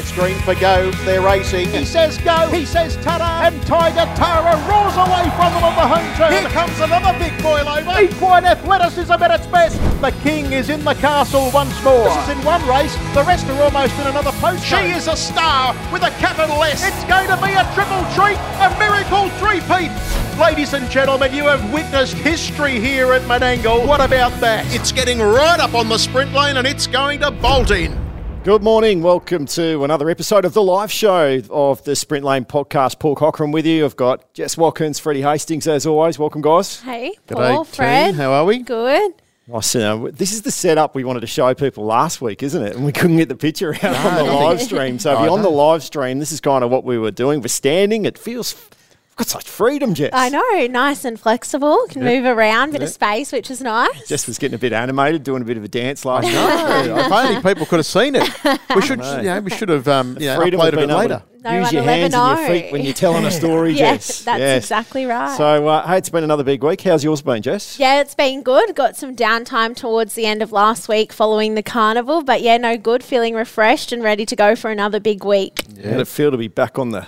It's green for go. They're racing. He says go. He says ta And Tiger Tara roars away from them on the home turn. Here comes another big boil over. Equine athleticism at its best. The king is in the castle once more. This is in one race. The rest are almost in another post. She is a star with a capital S. It's going to be a triple treat, a miracle three-peat. Ladies and gentlemen, you have witnessed history here at Menangle. What about that? It's getting right up on the sprint lane and it's going to bolt in. Good morning. Welcome to another episode of the live show of the Sprint Lane podcast. Paul Cochran with you. I've got Jess Watkins, Freddie Hastings, as always. Welcome, guys. Hey, G'day, Paul, team. Fred. How are we? Good. Nice to know. This is the setup we wanted to show people last week, isn't it? And we couldn't get the picture out on the live stream. So, if you're on the live stream, this is kind of what we were doing. We're standing. It feels, we've got such freedom, Jess. I know, nice and flexible. Can move around, bit of space, which is nice. Jess was getting a bit animated, doing a bit of a dance last night. No, if only people could have seen it. We should, know. you know, we should have, um, you know, Freedom of uploaded it later. No Use one your will ever hands and your feet when you're telling a story, Yes, Jess. that's Yes. exactly right. So, uh, hey, it's been another big week. How's yours been, Jess? yeah, it's been good. Got some downtime towards the end of last week following the carnival, but yeah, no good. Feeling refreshed and ready to go for another big week. How did it feel to be back on the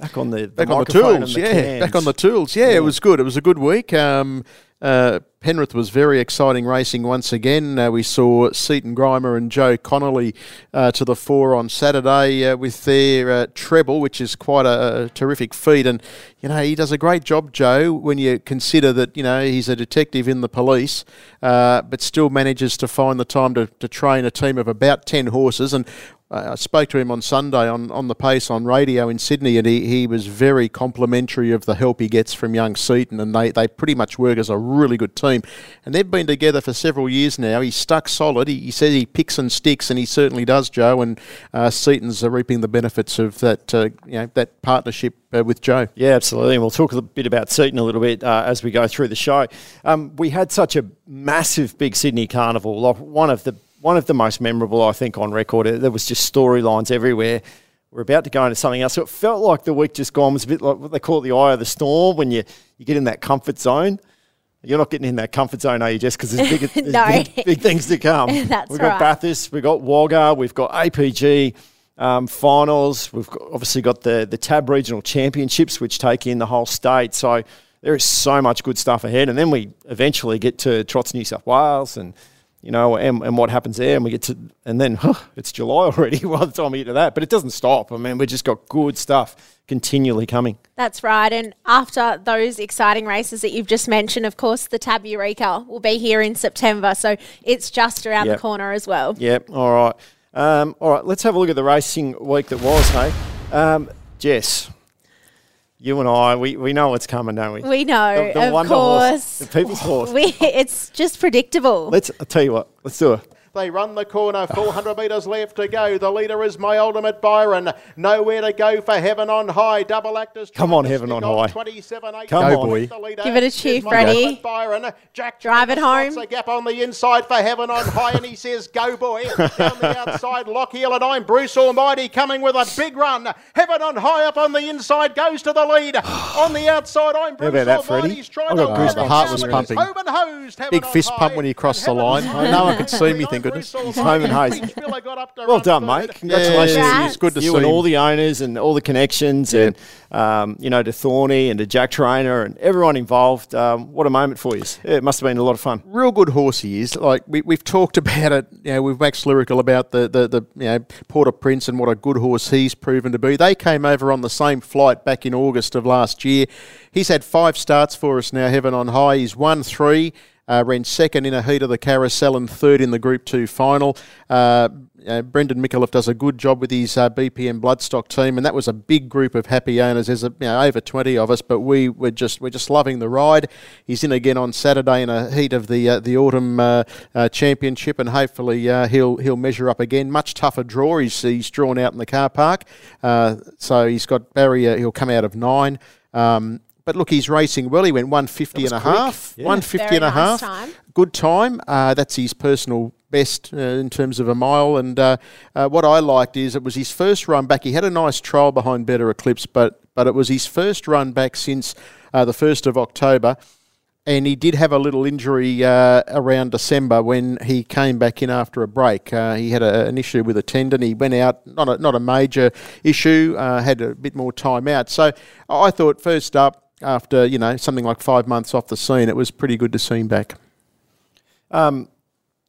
back on the, Back on the tools, the yeah. cans? Back on the tools, yeah, It was good. It was a good week. Um, uh, Penrith was very exciting racing once again. Uh, we saw Seaton Grima and Joe Connolly uh, to the fore on Saturday uh, with their uh, treble, which is quite a, a terrific feat. And you know he does a great job, Joe, when you consider that you know he's a detective in the police, uh, but still manages to find the time to, to train a team of about ten horses. And I spoke to him on Sunday on, on the pace on radio in Sydney, and he, he was very complimentary of the help he gets from young Seaton, and they, they pretty much work as a really good team. And they've been together for several years now. He's stuck solid. He, he says he picks and sticks, and he certainly does, Joe. And uh, Seaton's uh, reaping the benefits of that uh, you know that partnership uh, with Joe. Yeah, absolutely. And we'll talk a bit about Seaton a little bit uh, as we go through the show. Um, we had such a massive big Sydney Carnival, one of the one of the most memorable, I think, on record. Uh, There was just storylines everywhere. We're about to go into something else. So it felt like the week just gone was a bit like what they call the eye of the storm when you, you get in that comfort zone. You're not getting in that comfort zone, are you, Jess? Because there's, big, there's No. big, big things to come. That's we've got right. Bathurst, we've got Wagga, we've got APG um, finals. We've got, obviously got the, the TAB regional championships, which take in the whole state. So there is so much good stuff ahead. And then we eventually get to Trots New South Wales and, you know, and, and what happens there. And we get to, and then huh, it's July already by the time we get to that. But it doesn't stop. I mean, we've just got good stuff continually coming. That's right. And after those exciting races that you've just mentioned, of course, the Tab Eureka will be here in September. So it's just around Yep. the corner as well. Yep. All right. Um, all right. Let's have a look at the racing week that was. Hey, um, Jess, you and I, we, we know what's coming, don't we? We know, The- the of wonder horse, course. the people's horse. We, it's just predictable. Let's. I'll tell you what. Let's do it. They run the corner, 400 metres left to go. The leader is my ultimate Byron. Nowhere to go for Heaven on High. Double actors. Come on, Heaven stick on High. 27 8 Come Go, on. boy. Give it a cheer, is my Freddie. Byron. Jack Drive it home. A gap on the inside for Heaven on High, and he says, "Go, boy!" Down the outside, Lockheed and I'm Bruce Almighty coming with a big run. Heaven on High up on the inside goes to the lead. on the outside, I'm Bruce about that, Freddie? Almighty's trying I've to got goosebumps. it The heart was pumping. home and hosed, Big fist High. pump when he crossed the line. No one could see me, High. Thank goodness. He's home and Almighty. hosed. Spiller got up to Well done, third. mate. Congratulations. Yeah, Congrats. it's good to you see and all the owners and all the connections and um, you know to Thorny and to Jack Trainer and everyone involved. Um, what a moment for you. It must have been a lot of fun. real good horse he is. Like we, we've talked about it, you know, we've waxed lyrical about the, the, the you know Porter Prince and what a good horse he's proven to be. They came over on the same flight back in August of last year. He's had five starts for us now, heaven on high. He's won three. Uh, ran second in a heat of the carousel and third in the Group 2 final. Uh, uh, Brendan Micallef does a good job with his uh, BPM Bloodstock team, and that was a big group of happy owners. There's a, you know, over 20 of us, but we were just we're just loving the ride. He's in again on Saturday in a heat of the uh, the autumn uh, uh, championship, and hopefully uh, he'll he'll measure up again. Much tougher draw. He's he's drawn out in the car park, so he's got barrier. He'll come out of nine. Um, but look, he's racing well. He went 150 and a quick. half. Yeah. 150 Very and a nice half. time. Good time. Uh, that's his personal best uh, in terms of a mile. And uh, uh, what I liked is it was his first run back. He had a nice trial behind Better Eclipse, but but it was his first run back since uh, the first of October. and he did have a little injury uh, around December when he came back in after a break. Uh, he had a, an issue with a tendon. He went out, not a, not a major issue, uh, had a bit more time out. So I thought, first up, after you know something like five months off the scene, it was pretty good to see him back. Um,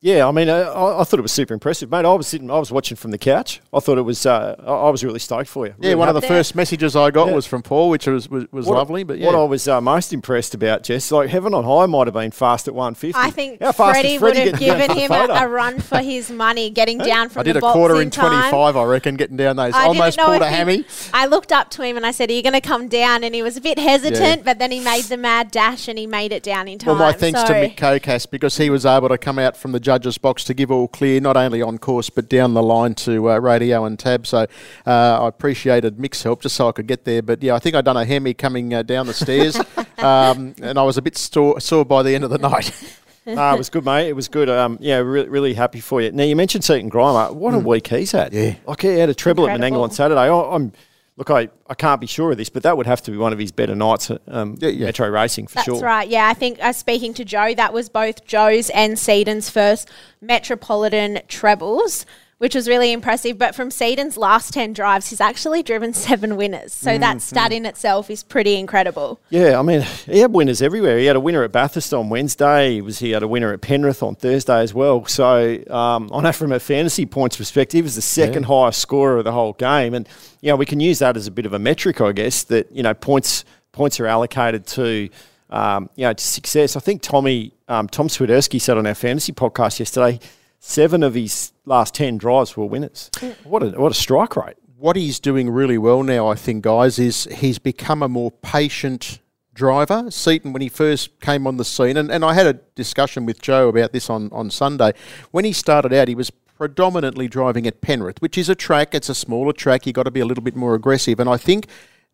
yeah, I mean, uh, I, I, thought it was super impressive, mate. I was sitting, I was watching from the couch. I thought it was, uh, I, was really stoked for you. Really yeah, one of the first messages I got yeah. was from Paul, which was was, was what, lovely. But yeah. what I was uh, most impressed about, Jess, like Heaven on High might have been fast at 150. I think How fast Freddie, Freddie would have given him a, a, run for his money, getting down from. I did a quarter in, in 25, I reckon, getting down those. I almost pulled a hammy. I looked up to him and I said, "Are you going to come down?" And he was a bit hesitant, yeah. but then he made the mad dash and he made it down in time. Well, my thanks so. to Mick Kokas because he was able to come out from the judges' box to give all clear, not only on course but down the line to uh, radio and tab. So uh, I appreciated Mick's help just so I could get there. But yeah, I think I'd done a hemi coming uh, down the stairs, um, and I was a bit sore, sore by the end of the night. no, it was good, mate. It was good. Um, yeah, really, really happy for you. Now you mentioned Seaton Grima. What a mm. week he's had. Yeah, like he had a treble Incredible. at Menangle on Saturday. I, I'm look, I, I can't be sure of this, but that would have to be one of his better nights at um, yeah, yeah. Metro Racing for That's sure. That's right. Yeah, I think uh, speaking to Joe, that was both Joe's and Seaton's first Metropolitan trebles which was really impressive. But from Seaton's last 10 drives, he's actually driven seven winners. So mm, that stat in itself is pretty incredible. Yeah, I mean, he had winners everywhere. He had a winner at Bathurst on Wednesday. He, was, he had a winner at Penrith on Thursday as well. So um, I know from a fantasy points perspective, he was the second yeah. highest scorer of the whole game. And, you know, we can use that as a bit of a metric, I guess, that, you know, points points are allocated to um, you know, to success. I think Tommy um, Tom Swiderski said on our fantasy podcast yesterday Seven of his last 10 drives were winners. What a, what a strike rate. What he's doing really well now, I think, guys, is he's become a more patient driver. Seaton, when he first came on the scene, and, and I had a discussion with Joe about this on, on Sunday. When he started out, he was predominantly driving at Penrith, which is a track, it's a smaller track, you've got to be a little bit more aggressive. And I think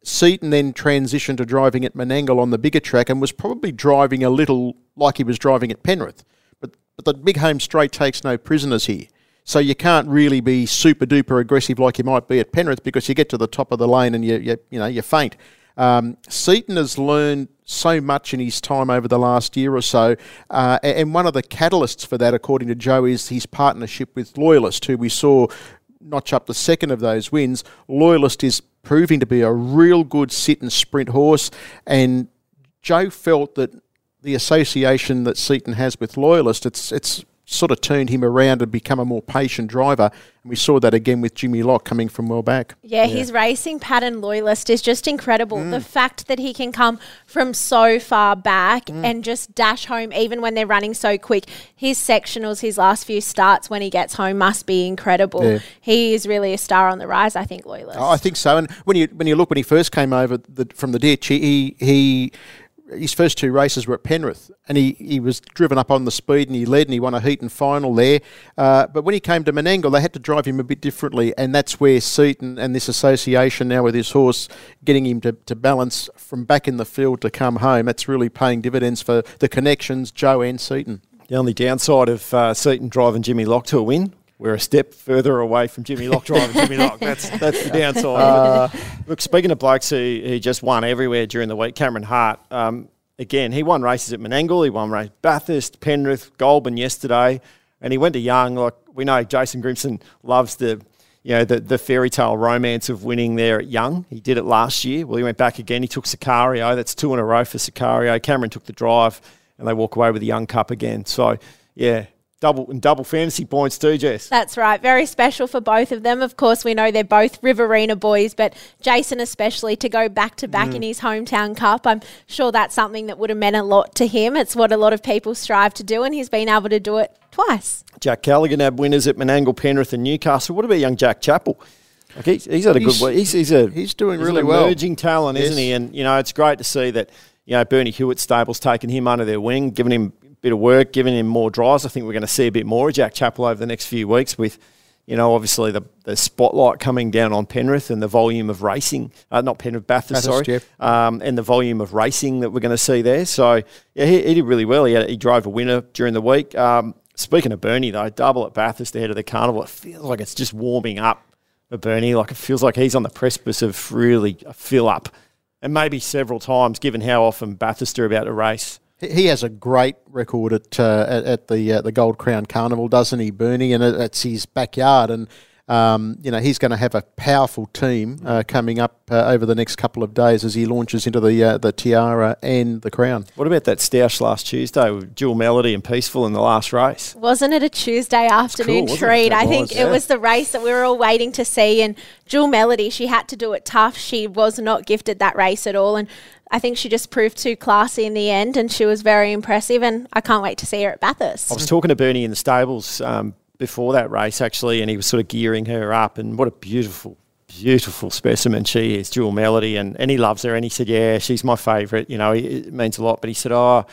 Seaton then transitioned to driving at Menangle on the bigger track and was probably driving a little like he was driving at Penrith. But the big home straight takes no prisoners here. So you can't really be super duper aggressive like you might be at Penrith because you get to the top of the lane and you, you, you know, you faint. Um, Seaton has learned so much in his time over the last year or so, uh, and one of the catalysts for that, according to Joe, is his partnership with Loyalist, who we saw notch up the second of those wins. Loyalist is proving to be a real good sit and sprint horse, and Joe felt that the association that Seaton has with Loyalist, it's it's sort of turned him around and become a more patient driver. And we saw that again with Jimmy Lock coming from well back. Yeah, yeah. his racing pattern loyalist is just incredible. Mm. The fact that he can come from so far back mm. and just dash home even when they're running so quick. His sectionals, his last few starts when he gets home must be incredible. Yeah. He is really a star on the rise, I think, loyalist. Oh, I think so. And when you when you look when he first came over the, from the ditch, he he his first two races were at Penrith, and he, he was driven up on the speed and he led and he won a heat and final there. Uh, but when he came to Menangle, they had to drive him a bit differently, and that's where Seaton and this association now with his horse getting him to, to balance from back in the field to come home. That's really paying dividends for the connections, Joe and Seaton. The only downside of uh, Seaton driving Jimmy Lock to a win we're a step further away from Jimmy Lock driving Jimmy Lock. That's that's the downside. Uh, look, speaking of blokes who, he just won everywhere during the week, Cameron Hart. Um, again, he won races at Menangle, he won race Bathurst, Penrith, Goulburn yesterday, and he went to Young. Like we know, Jason Grimson loves the you know the the fairy tale romance of winning there at Young. He did it last year. Well, he went back again. He took Sicario. That's two in a row for Sicario. Cameron took the drive, and they walk away with the Young Cup again. So yeah, double and double fantasy points too, Jess. That's right. Very special for both of them. Of course, we know they're both Riverina boys, but Jason especially to go back to back in mm. his hometown cup. I'm sure that's something that would have meant a lot to him. It's what a lot of people strive to do, and he's been able to do it twice. Jack Callaghan had winners at Menangle, Penrith, and Newcastle. What about young Jack Chappell? Like he's, he's had a he's, good. He's, he's a he's doing he's really an well. Emerging talent, yes. isn't he? And you know, it's great to see that. You know, Bernie Hewitt stables taking him under their wing, giving him bit of work, giving him more drives. I think we're going to see a bit more of Jack Chappell over the next few weeks with, you know, obviously the, the spotlight coming down on Penrith and the volume of racing, uh, not Penrith, Bathurst, sorry, um, and the volume of racing that we're going to see there. So, yeah, he, he did really well. He, had, he drove a winner during the week. Um, speaking of Bernie, though, double at Bathurst ahead of the carnival, it feels like it's just warming up for Bernie. Like it feels like he's on the precipice of really a fill up and maybe several times, given how often Bathurst are about to race. He- has a great record at uh, at, the uh, the Gold Crown Carnival, doesn't he, Bernie? And it- it's his backyard, and um, you know he's going to have a powerful team uh, coming up uh, over the next couple of days as he launches into the uh, the Tiara and the Crown. What about that stoush last Tuesday with Jewel Melody and Peaceful in the last race? Wasn't it a Tuesday afternoon wasn't it? treat? I It think was, it yeah. was the race that we were all waiting to see. And Jewel Melody, she had to do it tough. She was not gifted that race at all. And I think she just proved too classy in the end. And she was very impressive. And I can't wait to see her at Bathurst. I was talking to Bernie in the stables um, before that race, actually, and he was sort of gearing her up. And what a beautiful, beautiful specimen she is, Jewel Melody. And, and he loves her. And he said, Yeah, she's my favourite. You know, it, it means a lot. But he said, Oh,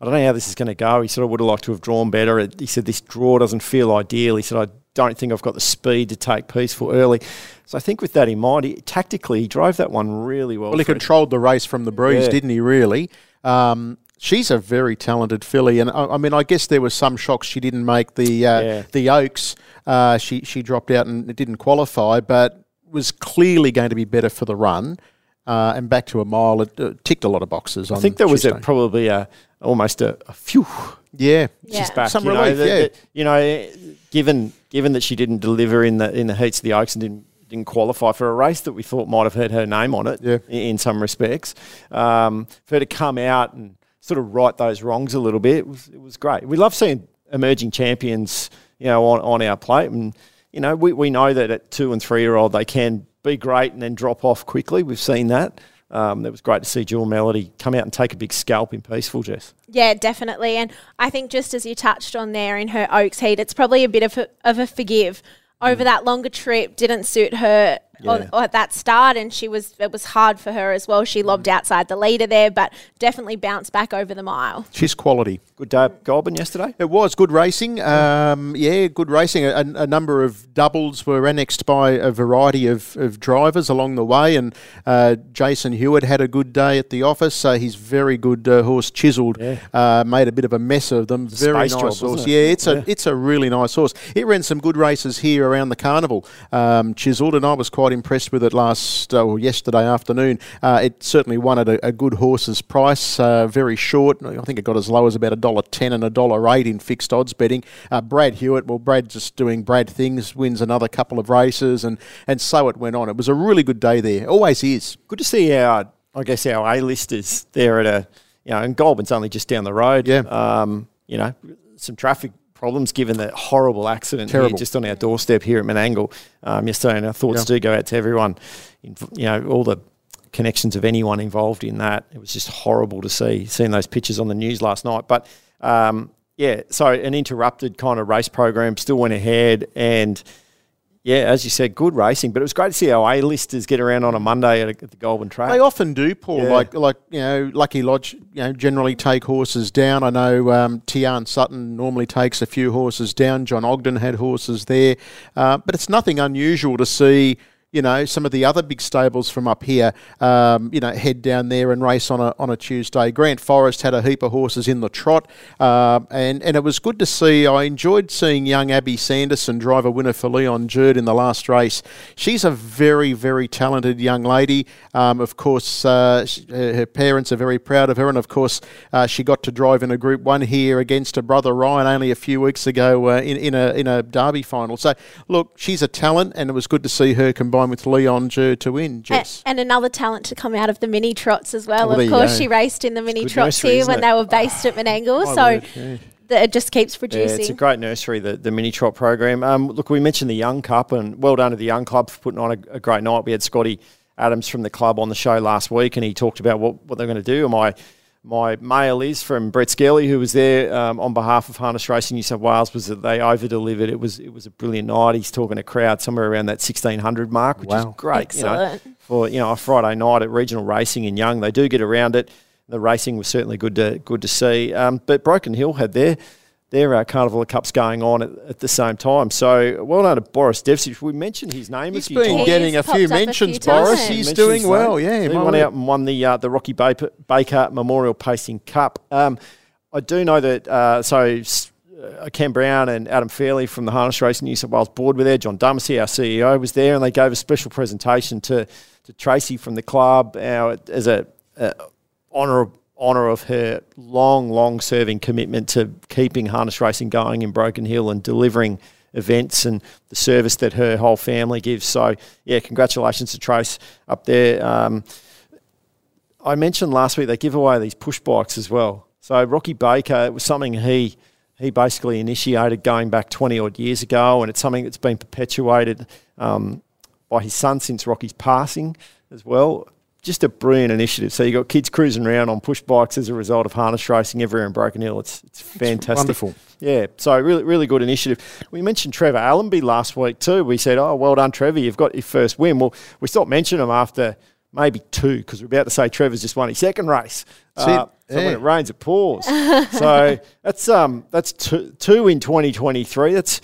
I don't know how this is going to go. He said, I would have liked to have drawn better. He said, This draw doesn't feel ideal. He said, I don't think I've got the speed to take peaceful early. So I think with that in mind, he, tactically, he drove that one really well. Well, he controlled the race from the breeze, Yeah. didn't he? Really. Um, she's a very talented filly, and I, I mean, I guess there was some shocks she didn't make the uh, Yeah. the Oaks. Uh, she she dropped out and didn't qualify, but was clearly going to be better for the run. Uh, and back to a mile, it uh, ticked a lot of boxes. I think there was a, probably a almost a, a phew. yeah. Yeah. She's back. Some you know, relief, yeah. that- you know, given given that she didn't deliver in the in the heats of the Oaks and didn't didn't qualify for a race that we thought might have had her name on it. Yeah. i- In some respects, um, for her to come out and sort of right those wrongs a little bit, it was, it was great. We love seeing emerging champions, you know, on, on our plate, and you know, we, we know that at two and three year old they can be great and then drop off quickly. We've seen that. Um, it was great to see Jewel Melody come out and take a big scalp in peaceful, Jess. Yeah, definitely. And I think just as you touched on there in her Oaks heat, it's probably a bit of a, of a forgive. Over that longer trip didn't suit her on, Yeah. at that start, and she was it was hard for her as well. She lobbed outside the leader there, but definitely bounced back over the mile. She's quality. Good day at Goulburn yesterday. It was good racing. Um, yeah, good racing. A, a number of doubles were annexed by a variety of, of drivers along the way, and uh, Jason Hewitt had a good day at the office. So he's very good uh, horse, chiselled. Yeah. Uh, made a bit of a mess of them. a very nice job, horse. it? Yeah, it's Yeah. a it's a really nice horse. It ran some good races here around the carnival. Um, chiselled, and I was quite impressed with it last uh, or yesterday afternoon. Uh, it certainly won at a, a good horse's price. Uh, very short. I think it got as low as about a dollar ten and a dollar eight in fixed odds betting. Uh, Brad Hewitt, well, Brad just doing Brad things, wins another couple of races, and and so it went on. It was a really good day there. Always is. good to see our, I guess, our A-listers there at a, you know, and Goulburn's only just down the road. Yeah. Um, you know, some traffic problems given that horrible accident here just on our doorstep here at Menangle um, yesterday. And our thoughts Yeah. do go out to everyone, you know, all the connections of anyone involved in that. It was just horrible to see, seeing those pictures on the news last night. But, um, yeah, so an interrupted kind of race program still went ahead and yeah, as you said, good racing. But it was great to see our A-listers get around on a Monday at, the Goulburn track. They often do, Paul. Yeah. Like, like you know, Lucky Lodge, you know, generally take horses down. I know um, Tian Sutton normally takes a few horses down. John Ogden had horses there, uh, but it's nothing unusual to see. You know, some of the other big stables from up here, um, you know, head down there and race on a on a Tuesday. Grant Forest had a heap of horses in the trot, um, and and it was good to see. I enjoyed seeing young Abby Sanderson drive a winner for Leon Jerd in the last race. She's a very very talented young lady. Um, of course, uh, her parents are very proud of her, and of course, uh, she got to drive in a Group One here against her brother Ryan only a few weeks ago uh, in in a in a Derby final. So look, she's a talent, and it was good to see her combine with Leon Jerd to win. A- Jess. And another talent to come out of the mini trots as well. Well, of course, go. she raced in the mini trots nursery, here when it? they were based at Menangle. So word, yeah. that it just keeps Yeah, producing. it's a great nursery, the, the mini trot program. Um, look, we mentioned the Young Cup, and well done to the Young Club for putting on a, a great night. We had Scotty Adams from the club on the show last week, and he talked about what, what they're going to do. My my mail is from Brett Skelly, who was there um, on behalf of Harness Racing New South Wales, was that they over delivered. It was it was a brilliant night. He's talking a crowd somewhere around that sixteen hundred mark, which Wow. is great. You know, Excellent. for you know a Friday night at regional racing in Young, they do get around it. The racing was certainly good to good to see. Um, but Broken Hill had their their uh, Carnival of Cups going on at, at the same time. So well done to Boris Devsich. We mentioned his name He's a few been times. getting a few popped up a mentions, few Boris. times. He's Mentions doing his well. Yeah, he my went out and won the uh, the Rocky Baker, Baker Memorial Pacing Cup. Um, I do know that. Uh, so. s- Uh, Ken Brown and Adam Fairley from the Harness Racing New South Wales board were there. John Dumesny, our CEO, was there, and they gave a special presentation to to Tracy from the club our, as a, a honor honour of her long, long serving commitment to keeping harness racing going in Broken Hill and delivering events and the service that her whole family gives. So, yeah, congratulations to Trace up there. Um, I mentioned last week they give away these push bikes as well. So Rocky Baker, it was something he he basically initiated going back 20 odd years ago, and it's something that's been perpetuated um, by his son since Rocky's passing as well. Just a brilliant initiative. So you've got kids cruising around on push bikes as a result of harness racing everywhere in Broken Hill. It's it's fantastic. It's wonderful. Yeah, so really really good initiative. We mentioned Trevor Allenby last week too. We said, "Oh, well done, Trevor! You've got your first win." Well, we stopped mentioning him after maybe two because we're about to say Trevor's just won his second race. That's Uh, it. so Yeah. when it rains, it pours. so that's um that's two, two in 2023. That's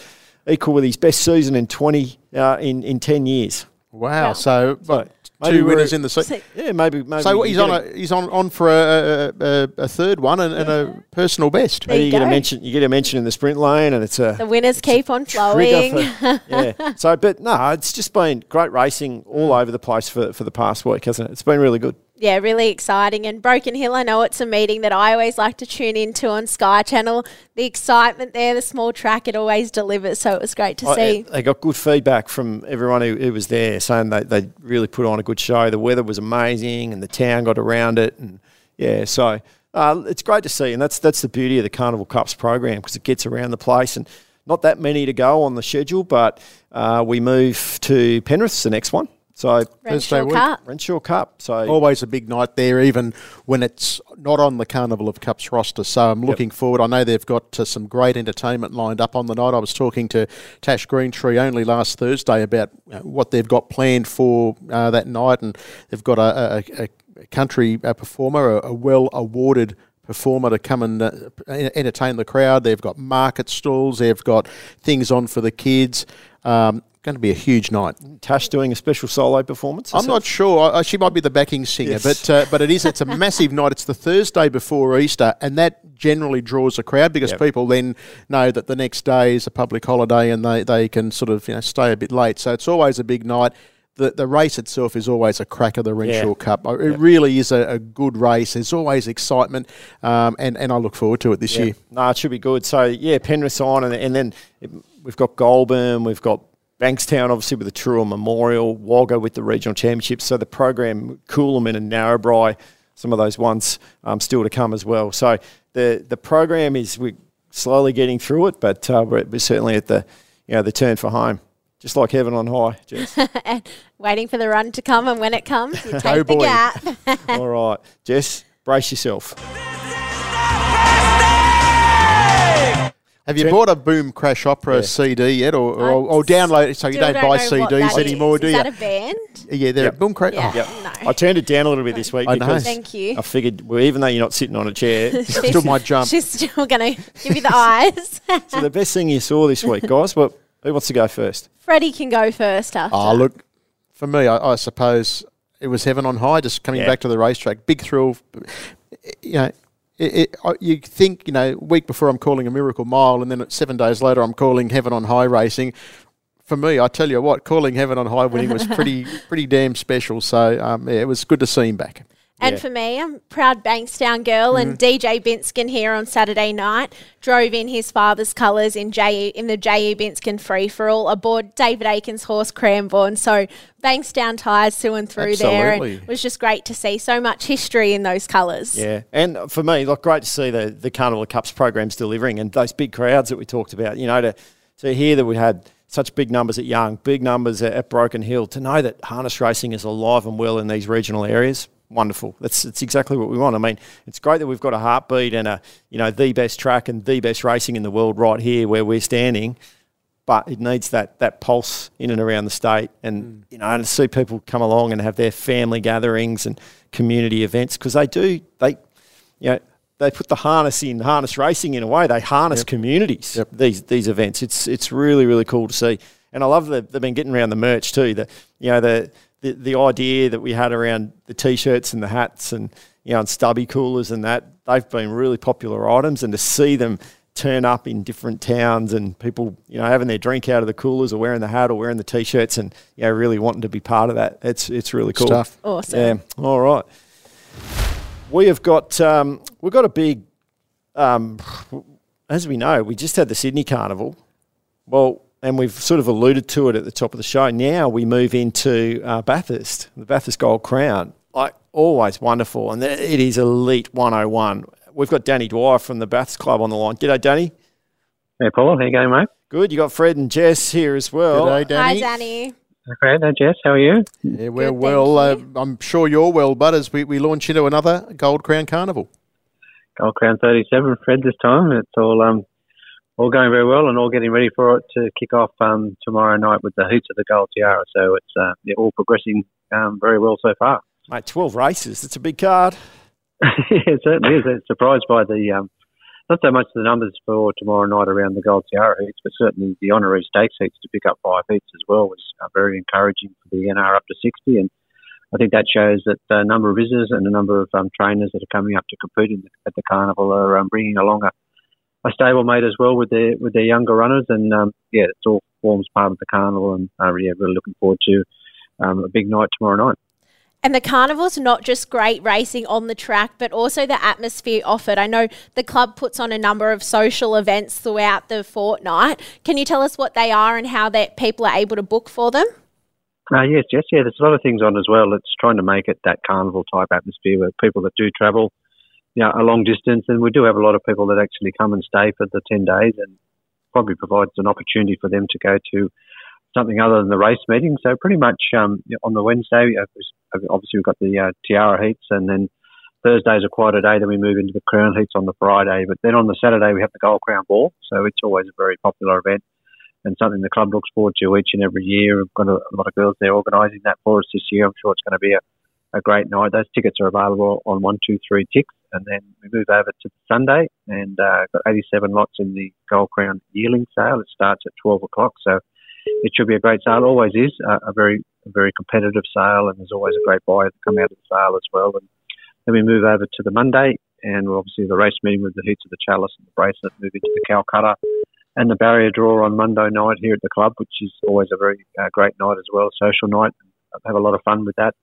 equal with his best season in 20 uh, in in 10 years. Wow. Wow. So, what, maybe two winners in the season. Yeah, maybe maybe. So he's on a, he's on, on for a, a, a, a third one and, and a personal best. There Maybe you you get a mention. You get a mention in the sprint lane, and it's a The winners keep on flowing. for- yeah. So, but no, it's just been great racing all over the place for for the past week, hasn't it? It's been really good. Yeah, really exciting. And Broken Hill, I know it's a meeting that I always like to tune into on Sky Channel. The excitement there, the small track, it always delivers. So it was great to Oh, see. They got good feedback from everyone who, who was there, saying they, they really put on a good show. The weather was amazing, and the town got around it, and yeah, so uh, it's great to see. And that's that's the beauty of the Carnival Cups program because it gets around the place, and not that many to go on the schedule, but uh, we move to Penrith's the next one. So Thursday Renshaw week. Cup. Renshaw Cup. So Always a big night there, even when it's not on the Carnival of Cups roster. So I'm looking forward. I know they've got uh, some great entertainment lined up on the night. I was talking to Tash Greentree only last Thursday about uh, what they've got planned for uh, that night, and they've got a, a, a country uh performer, a, a well awarded performer to come and uh, entertain the crowd. They've got market stalls. They've got things on for the kids. Um, going to be a huge night. Tash doing a special solo performance. I'm not sure. I, she might be the backing singer, Yes. but uh, but it is. It's a massive night. It's the Thursday before Easter, and that generally draws a crowd because Yep. people then know that the next day is a public holiday and they, they can sort of you know stay a bit late. So it's always a big night. The, the race itself is always a crack of the Renshaw Yeah. Cup. It really is a, a good race. There's always excitement, um, and, and I look forward to it this Yeah. year. No, it should be good. So yeah, Penrith's on, and, and then it- we've got Goulburn, we've got Bankstown, obviously with the Truro Memorial, Wagga with the regional championships. So the program, Coolamon and Narrabri, some of those ones um, still to come as well. So the the program is we're slowly getting through it, but uh, we're, we're certainly at the you know the turn for home, just like heaven on high. Jess. and waiting for the run to come. And when it comes, you take Oh, the gap. All right, Jess, brace yourself. Have you Jen- bought a Boom Crash Opera Yeah. CD yet, or, or, I or download it so you Still don't buy CDs anymore, is. do Is you? Is that a band? yeah, they're Yep. Boom Crash. Yeah. oh, Yep. No. I turned it down a little bit this week I know. because Thank you. I figured, well, even though you're not sitting on a chair, Still might jump. She's still going to give you the eyes. So the best thing you saw this week, guys. What who wants to go first? Freddie can go first after. Oh, look, for me, I, I suppose it was heaven on high. Just coming Yeah. back to the racetrack, big thrill. You know, it, it, you think you know, week before I'm calling a miracle mile, and then seven days later I'm calling heaven on high racing. For me, I tell you what, calling heaven on high winning was pretty pretty damn special. So um, yeah, it was good to see him back. And Yeah. for me, I'm proud Bankstown girl, and mm-hmm. DJ Binskin here on Saturday night drove in his father's colours in J in the J.E. Binskin free for all aboard David Aiken's horse Cranbourne. So Bankstown ties through and through there, and it was just great to see so much history in those colours. Yeah, and for me, like great to see the the Carnival of Cups programs delivering and those big crowds that we talked about. You know, to to hear that we had such big numbers at Young, big numbers at, at Broken Hill, to know that harness racing is alive and well in these regional areas. Wonderful. That's it's exactly what we want. I mean, it's great that we've got a heartbeat and a you know the best track and the best racing in the world right here where we're standing. but it needs that that pulse in and around the state, and mm. you know, and to see people come along and have their family gatherings and community events because they do they, you know, they put the harness in harness racing in a way. They harness communities. Yep. These these events. It's it's really really cool to see, and I love that they've been getting around the merch too. The you know the the, the idea that we had around the t-shirts and the hats and you know and stubby coolers and that they've been really popular items, and to see them turn up in different towns and people, you know, having their drink out of the coolers or wearing the hat or wearing the t-shirts and you know, really wanting to be part of that. It's it's really cool. Stuff. Awesome. Yeah. All right. we have got um, we've got a big, um, as we know, we just had the Sydney Carnival. Well, and we've sort of alluded to it at the top of the show. Now we move into uh, Bathurst, the Bathurst Gold Crown. Like always wonderful, and it is elite 101. We've got Danny Dwyer from the Bathurst Club on the line. G'day, Danny. Hey, Paul. How you going, mate? Good. You got Fred and Jess here as well. G'day, Danny. Hi, Danny. Fred, hey, Jess, how are you? Yeah, we're Good, well. Uh. I'm sure you're well, but as we, we launch into another Gold Crown Carnival. Gold Crown 37, Fred, this time. It's all um, all going very well and all getting ready for it to kick off um, tomorrow night with the Hoots of the Gold Tiara. So it's uh, yeah, all progressing um, very well so far. Mate, 12 races. It's a big card. yeah, it certainly is. It's surprised by the, um, not so much the numbers for tomorrow night around the Gold Tiara heats, but certainly the honorary stakes heats to pick up five heats as well was uh, very encouraging for the NR up to 60. And I think that shows that a number of visitors and a number of um, trainers that are coming up to compete in the, at the carnival are um, bringing along a, a stablemate as well with their with their younger runners. And um, yeah, it all forms part of the carnival. And uh, yeah, really looking forward to um, a big night tomorrow night. And the carnival's not just great racing on the track, but also the atmosphere offered. I know the club puts on a number of social events throughout the fortnight. Can you tell us what they are and how that people are able to book for them? Uh, yes, yes, yeah. There's a lot of things on as well. It's trying to make it that carnival type atmosphere where people that do travel, you know, a long distance, and we do have a lot of people that actually come and stay for the ten days, and probably provides an opportunity for them to go to something other than the race meeting. So pretty much um, on the Wednesday, uh, obviously we've got the uh, Tiara heats, and then Thursday's a quieter day. Then we move into the Crown heats on the Friday, but then on the Saturday we have the Gold Crown Ball. So it's always a very popular event and something the club looks forward to each and every year. We've got a, a lot of girls there organising that for us this year. I'm sure it's going to be a, a great night. Those tickets are available on one two three ticks, and then we move over to Sunday and uh, got 87 lots in the Gold Crown yearling sale. It starts at 12 o'clock, so it should be a great sale. Always is a, a very very competitive sale, and there's always a great buyer to come out of the sale as well. And then we move over to the Monday, and obviously the race meeting with the heats of the Chalice and the Bracelet move into the Calcutta and the barrier draw on Monday night here at the club, which is always a very uh, great night as well, social night. I have a lot of fun with that.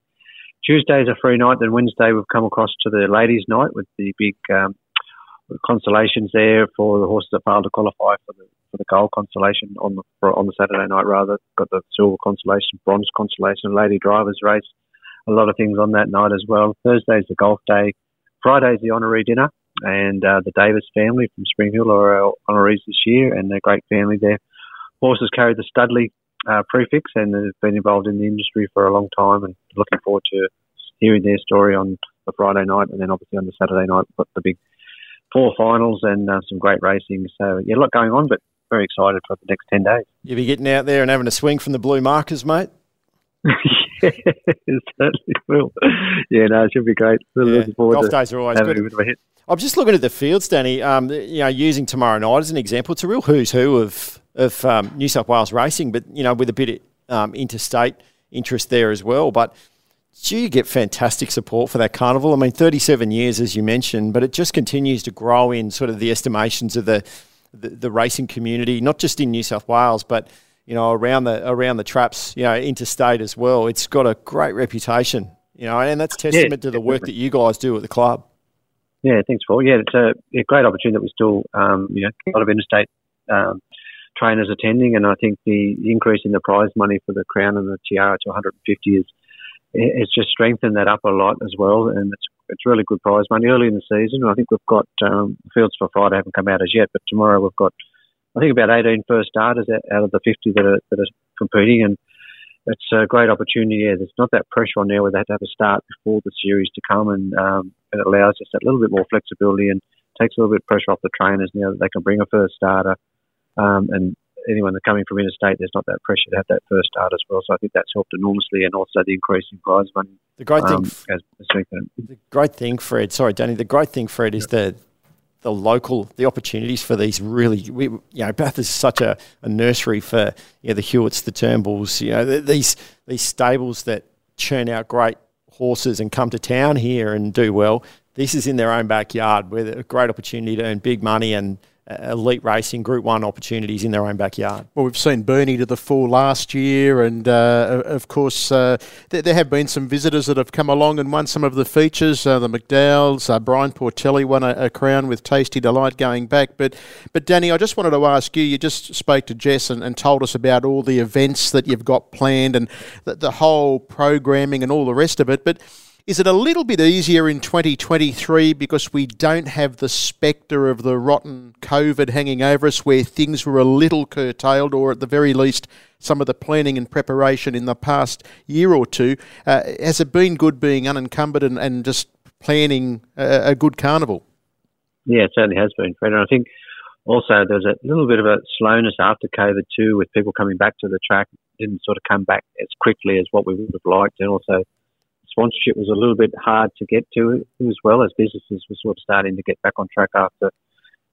Tuesday's a free night. Then Wednesday we've come across to the ladies' night with the big um, consolations there for the horses that failed to qualify for the for the gold consolation on the for, on the Saturday night. Rather, got the silver consolation, bronze consolation, lady drivers race. A lot of things on that night as well. Thursday's the golf day. Friday's the honorary dinner and uh, the Davis family from Spring Hill are our honorees this year, and a great family there. Horses carry the Studley uh, prefix, and they've been involved in the industry for a long time, and looking forward to hearing their story on the Friday night, and then obviously on the Saturday night, we've got the big four finals and uh, some great racing. So yeah, a lot going on, but very excited for the next ten days. You'll be getting out there and having a swing from the blue markers, mate. yeah, certainly will. Yeah, no, it should be great. Really Yeah, looking forward golf to days are always good. a bit of a hit. I'm just looking at the fields, Danny. Um, you know, using tomorrow night as an example, it's a real who's who of of um, New South Wales racing, but you know, with a bit of um, interstate interest there as well. But do you get fantastic support for that carnival? I mean, 37 years, as you mentioned, but it just continues to grow in sort of the estimations of the the, the racing community, not just in New South Wales, but you know, around the around the traps, you know, interstate as well. It's got a great reputation, you know, and that's testament to the work that you guys do at the club. Yeah, thanks, Paul. Yeah, it's a, a great opportunity that we still, um, you know, a lot of interstate um, trainers attending, and I think the increase in the prize money for the crown and the tiara to 150 is it's just strengthened that up a lot as well, and it's it's really good prize money early in the season. I think we've got um, fields for Friday haven't come out as yet, but tomorrow we've got I think about 18 first starters out of the 50 that are that are competing, and it's a great opportunity. Yeah, there's not that pressure on there where they have to have a start before the series to come, and um, it allows us that little bit more flexibility and takes a little bit of pressure off the trainers now that they can bring a first starter. Um, and anyone that's coming from interstate, there's not that pressure to have that first start as well. So I think that's helped enormously, and also the increase in prize money The great um, thing, strengthened. it. the great thing, Fred. Sorry, Danny. The great thing, Fred, is the the local the opportunities for these really. We, you know, Bath is such a, a nursery for you know, the Hewitts, the Turnbulls. You know, th- these these stables that churn out great horses and come to town here and do well. This is in their own backyard with a great opportunity to earn big money and elite racing, Group One opportunities in their own backyard. Well, we've seen Bernie to the full last year, and uh, of course, uh, there, there, have been some visitors that have come along and won some of the features. Uh, the McDowells, uh, Brian Portelli won a, a, crown with Tasty Delight going back. But, but Danny, I just wanted to ask you. You just spoke to Jess and, and told us about all the events that you've got planned and the, the whole programming and all the rest of it. But is it a little bit easier in 2023 because we don't have the spectre of the rotten COVID hanging over us where things were a little curtailed, or at the very least, some of the planning and preparation in the past year or two? Uh, has it been good being unencumbered and, and just planning a, a, good carnival? Yeah, it certainly has been, Fred. And I think also there's a little bit of a slowness after COVID too, with people coming back to the track. Didn't sort of come back as quickly as what we would have liked, and also sponsorship was a little bit hard to get to as well as businesses were sort of starting to get back on track after,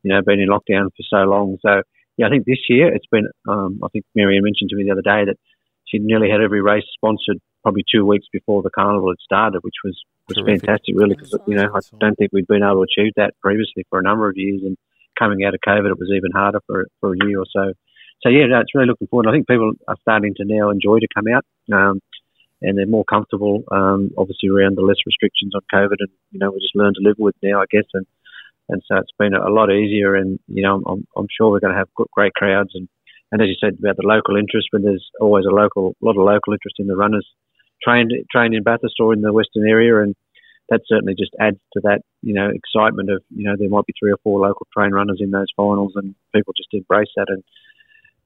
you know, being in lockdown for so long. So, yeah, I think this year it's been, um, I think Marianne mentioned to me the other day that she nearly had every race sponsored probably two weeks before the carnival had started, which was, was fantastic, really, because, you know, I don't think we'd been able to achieve that previously for a number of years. And coming out of COVID, it was even harder for, for a year or so. So, yeah, no, it's really looking forward. I think people are starting to now enjoy to come out. Um, and they're more comfortable, um, obviously around the less restrictions on COVID, and you know we just learn to live with now, I guess, and and so it's been a lot easier, and you know I'm, I'm sure we're going to have great crowds, and and as you said about the local interest, when there's always a local, lot of local interest in the runners trained trained in Bathurst or in the Western area, and that certainly just adds to that, you know, excitement of, you know, there might be three or four local train runners in those finals and people just embrace that. And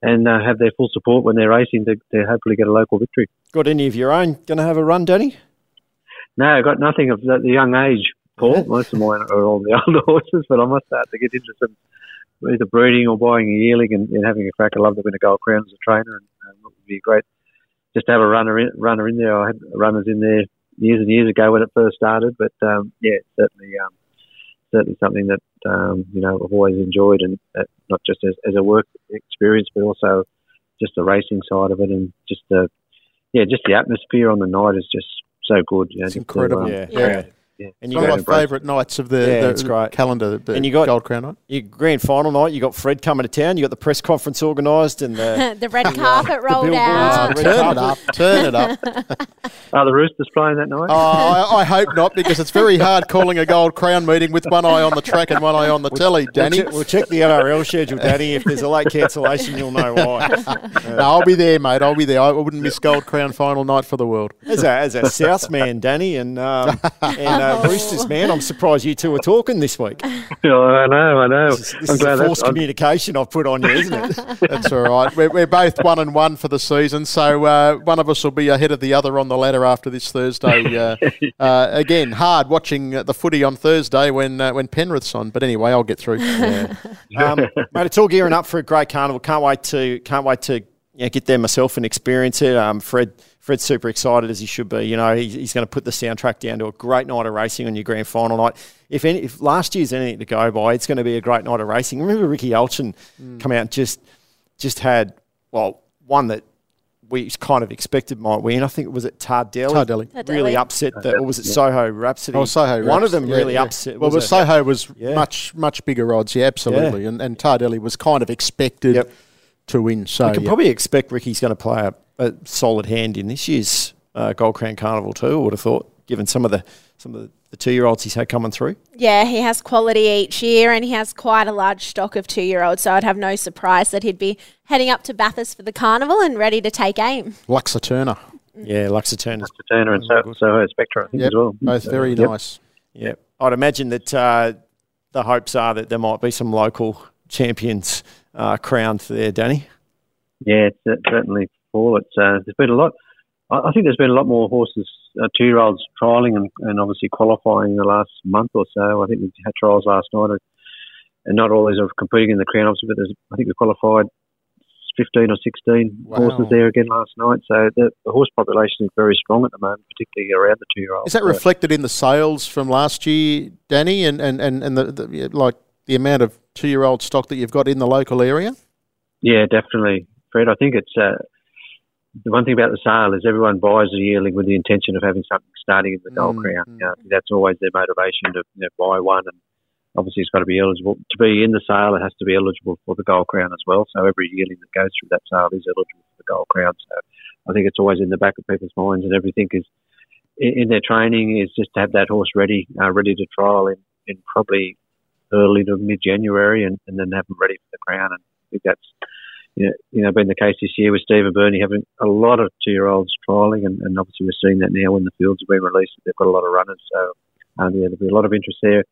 and uh, have their full support when they're racing to, to hopefully get a local victory. Got any of your own going to have a run, Danny? No, I've got nothing of the, the young age, Paul. Most of mine are all the older horses, but I must start to get into some either breeding or buying a yearling and, and having a crack. I love to win a gold crown as a trainer, and, and it would be great just to have a runner in, runner in there. I had runners in there years and years ago when it first started, but um, yeah, certainly um, certainly something that um, you know I've always enjoyed, and uh, not just as, as a work experience, but also just the racing side of it, and just the yeah, just the atmosphere on the night is just so good. You know, it's incredible. To, um, yeah. yeah. Yeah. And you one of my favourite nights of the, yeah, the great. calendar, the and you got Gold Crown night. Your grand final night, you got Fred coming to town. You got the press conference organised and the, the red carpet rolled out. Oh, turn it up, turn it up. Are the Roosters playing that night? Oh, I, I, hope not, because it's very hard calling a Gold Crown meeting with one eye on the track and one eye on the telly, Danny. We'll, we'll check the NRL schedule, Danny. If there's a late cancellation, you'll know why. no, I'll be there, mate. I'll be there. I wouldn't miss Gold Crown final night for the world. As a, as a South man, Danny, and um, and uh, Roosters man, I'm surprised you two are talking this week. Oh, I know, I know. This, this I'm is glad the forced communication I've put on you, isn't it? that's all right. We're, we're both one and one for the season, so uh, one of us will be ahead of the other on the ladder after this Thursday. Uh, uh, again, hard watching the footy on Thursday when uh, when Penrith's on, but anyway, I'll get through. Yeah. um, mate, it's all gearing up for a great carnival. Can't wait to can't wait to you know, get there myself and experience it. Um, Fred Fred's super excited as he should be. You know, he's, he's going to put the soundtrack down to a great night of racing on your grand final night. If any, if last year's anything to go by, it's going to be a great night of racing. Remember Rickie Alchin mm. come out and just just had well one that we kind of expected might win. I think it was at Tardelli. Tardelli. Really upset that, or was it Soho Rhapsody? Oh, Soho. One of them yeah, really yeah. upset. Well, was Soho was yeah. much much bigger odds. Yeah, absolutely. And and Tardelli was kind of expected yep. to win. So you can probably expect Ricky's going to play a, a solid hand in this year's uh, Gold Crown Carnival too. I would have thought, given some of the some of the, the two year olds he's had coming through. Yeah, he has quality each year, and he has quite a large stock of two year olds. So I'd have no surprise that he'd be heading up to Bathurst for the carnival and ready to take aim. Luxa Turner. Yeah, Luxa Turner. Luxa Turner and so, Soho Spectra, I think, yep, as well. Both very yep. nice. Yeah, I'd imagine that uh, the hopes are that there might be some local champions uh, crowned there, Danny. Yeah, certainly Paul. It's uh, there's been a lot. I think there's been a lot more horses, uh, two year olds trialling and, and obviously qualifying in the last month or so. I think we had trials last night, and not all these are competing in the crown, obviously, but there's, I think we qualified 15 or 16 wow. horses there again last night. So the, the, horse population is very strong at the moment, particularly around the two year olds. Is that reflected in the sales from last year, Danny, and, and, and, and the, the like the amount of two year old stock that you've got in the local area? Yeah, definitely, Fred. I think it's. Uh, the one thing about the sale is everyone buys a yearling with the intention of having something starting in the Gold mm, Crown. Mm. You know, that's always their motivation to you know, buy one and obviously it's got to be eligible to be in the sale. It has to be eligible for the Gold Crown as well. So every yearling that goes through that sale is eligible for the Gold Crown. So I think it's always in the back of people's minds, and everything is in, in their training is just to have that horse ready, uh, ready to trial in, in probably early to mid January, and, and then have them ready for the Crown. And I think that's you know, you know, been the case this year with Stephen Burney having a lot of two year olds trialling, and, and obviously we're seeing that now when the fields have been released. They've got a lot of runners, so um, yeah, there'll be a lot of interest there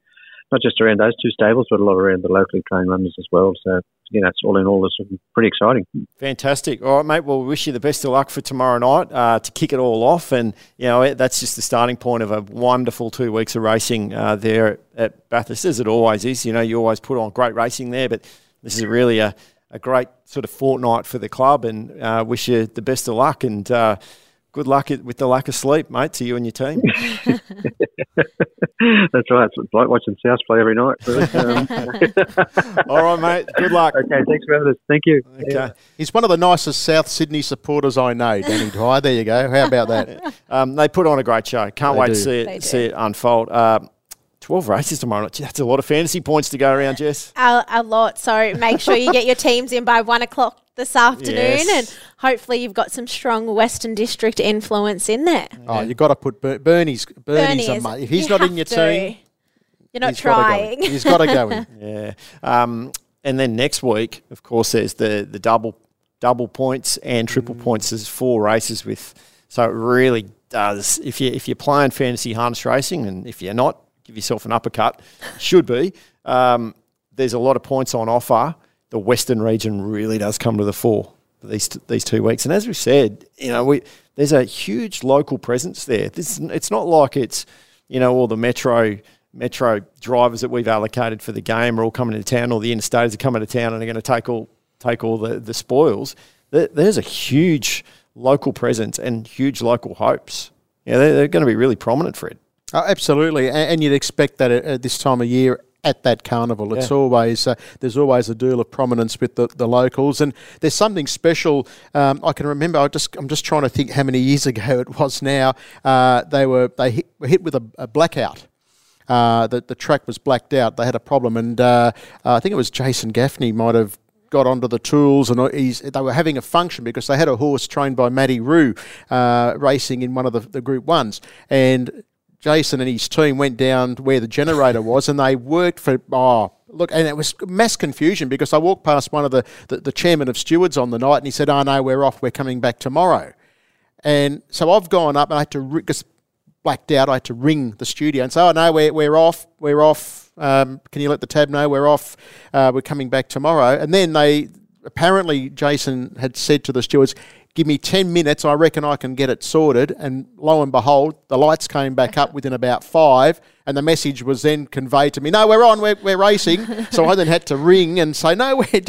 not just around those two stables, but a lot around the locally trained runners as well. So, you know, it's all in all, it's pretty exciting. Fantastic. All right, mate. Well, we wish you the best of luck for tomorrow night uh, to kick it all off. And, you know, that's just the starting point of a wonderful two weeks of racing uh, there at Bathurst, as it always is. You know, you always put on great racing there, but this is really a, a great sort of fortnight for the club and uh, wish you the best of luck. And, uh, good luck with the lack of sleep, mate, to you and your team. That's right. It's like watching South play every night. Um, All right, mate. Good luck. Okay, thanks for having us. Thank you. Okay. Yeah. He's one of the nicest South Sydney supporters I know, Danny Dwyer. There you go. How about that? Um, they put on a great show. Can't they wait do. to see it, see it unfold. Uh, 12 races tomorrow night. That's a lot of fantasy points to go around, Jess. A, a lot. So make sure you get your teams in by one o'clock this afternoon, yes. and hopefully you've got some strong Western District influence in there. Oh, you've got to put Ber- Bernie's. Bernie's Bernie a mate. If he's not in your to. team, you're not he's trying. Gotta he's got to go in. yeah. Um, and then next week, of course, there's the the double double points and triple mm. points. There's four races with, so it really does. If you if you're playing fantasy harness racing, and if you're not, give yourself an uppercut. Should be. Um, there's a lot of points on offer the Western region really does come to the fore these these two weeks. And as we said, you know, we there's a huge local presence there. This it's not like it's you know all the metro metro drivers that we've allocated for the game are all coming to town, or the interstates are coming to town and are going to take all take all the the spoils. there's a huge local presence and huge local hopes. Yeah, they're, they're going to be really prominent, Fred. Oh, absolutely, and you'd expect that at this time of year at that carnival. It's yeah. always uh, there's always a deal of prominence with the, the locals, and there's something special. Um, I can remember. I just I'm just trying to think how many years ago it was now. Uh, they were they hit, were hit with a, a blackout. Uh, the, the track was blacked out. They had a problem, and uh, uh, I think it was Jason Gaffney might have got onto the tools and they were having a function because they had a horse trained by Matty Rue uh, racing in one of the, the Group 1s. And Jason and his team went down where the generator was and they worked for, oh, look, and it was mass confusion because I walked past one of the, the, the chairman of stewards on the night and he said, oh, no, we're off, we're coming back tomorrow. And so I've gone up and I had to, because blacked out, I had to ring the studio and say, oh, no, we're, we're off, we're off. Um, can you let the tab know we're off? Uh, we're coming back tomorrow. And then they, apparently Jason had said to the stewards, give me 10 minutes, I reckon I can get it sorted. And lo and behold, the lights came back up within about five, and the message was then conveyed to me, no, we're on, we're, we're racing. so I then had to ring and say, no, we're,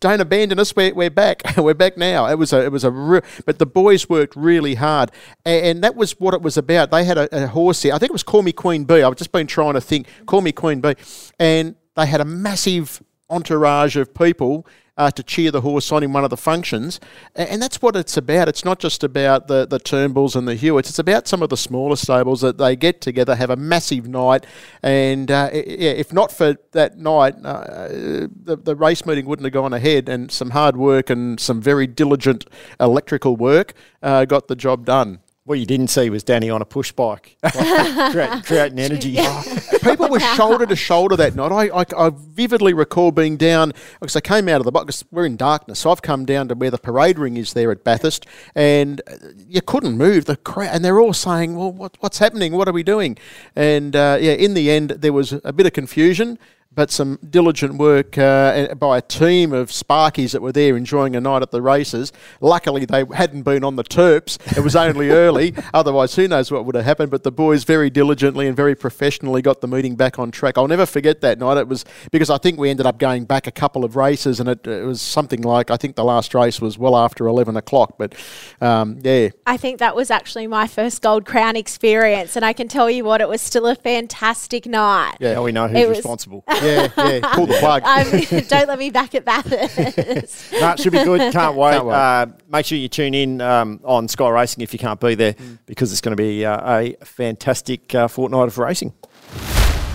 don't abandon us, we're, we're back. we're back now. It was a, it was a, re- but the boys worked really hard. And, and, that was what it was about. They had a, a horse here. I think it was Call Me Queen Bee. I've just been trying to think, Call Me Queen Bee. And they had a massive entourage of people uh, to cheer the horse on in one of the functions. And that's what it's about. It's not just about the, the Turnbulls and the Hewitts, it's about some of the smaller stables that they get together, have a massive night. And uh, if not for that night, uh, the, the race meeting wouldn't have gone ahead. And some hard work and some very diligent electrical work uh, got the job done. What you didn't see was Danny on a push bike, like, create, creating energy. People were shoulder to shoulder that night. I, I, I, vividly recall being down because I came out of the box. We're in darkness, so I've come down to where the parade ring is there at Bathurst, and you couldn't move. The crowd, and they're all saying, "Well, what, what's happening? What are we doing?" And uh, yeah, in the end, there was a bit of confusion but some diligent work uh, by a team of Sparkies that were there enjoying a night at the races. Luckily, they hadn't been on the Terps. It was only early. Otherwise, who knows what would have happened. But the boys very diligently and very professionally got the meeting back on track. I'll never forget that night. It was because I think we ended up going back a couple of races, and it, it was something like I think the last race was well after 11 o'clock. But um, yeah. I think that was actually my first Gold Crown experience. And I can tell you what, it was still a fantastic night. Yeah, we know who's it responsible. Was, yeah, yeah. Pull the plug. Um, don't let me back at Bathurst. no, it should be good. Can't wait. Can't wait. Uh, make sure you tune in um, on Sky Racing if you can't be there mm. because it's going to be uh, a fantastic uh, fortnight of racing.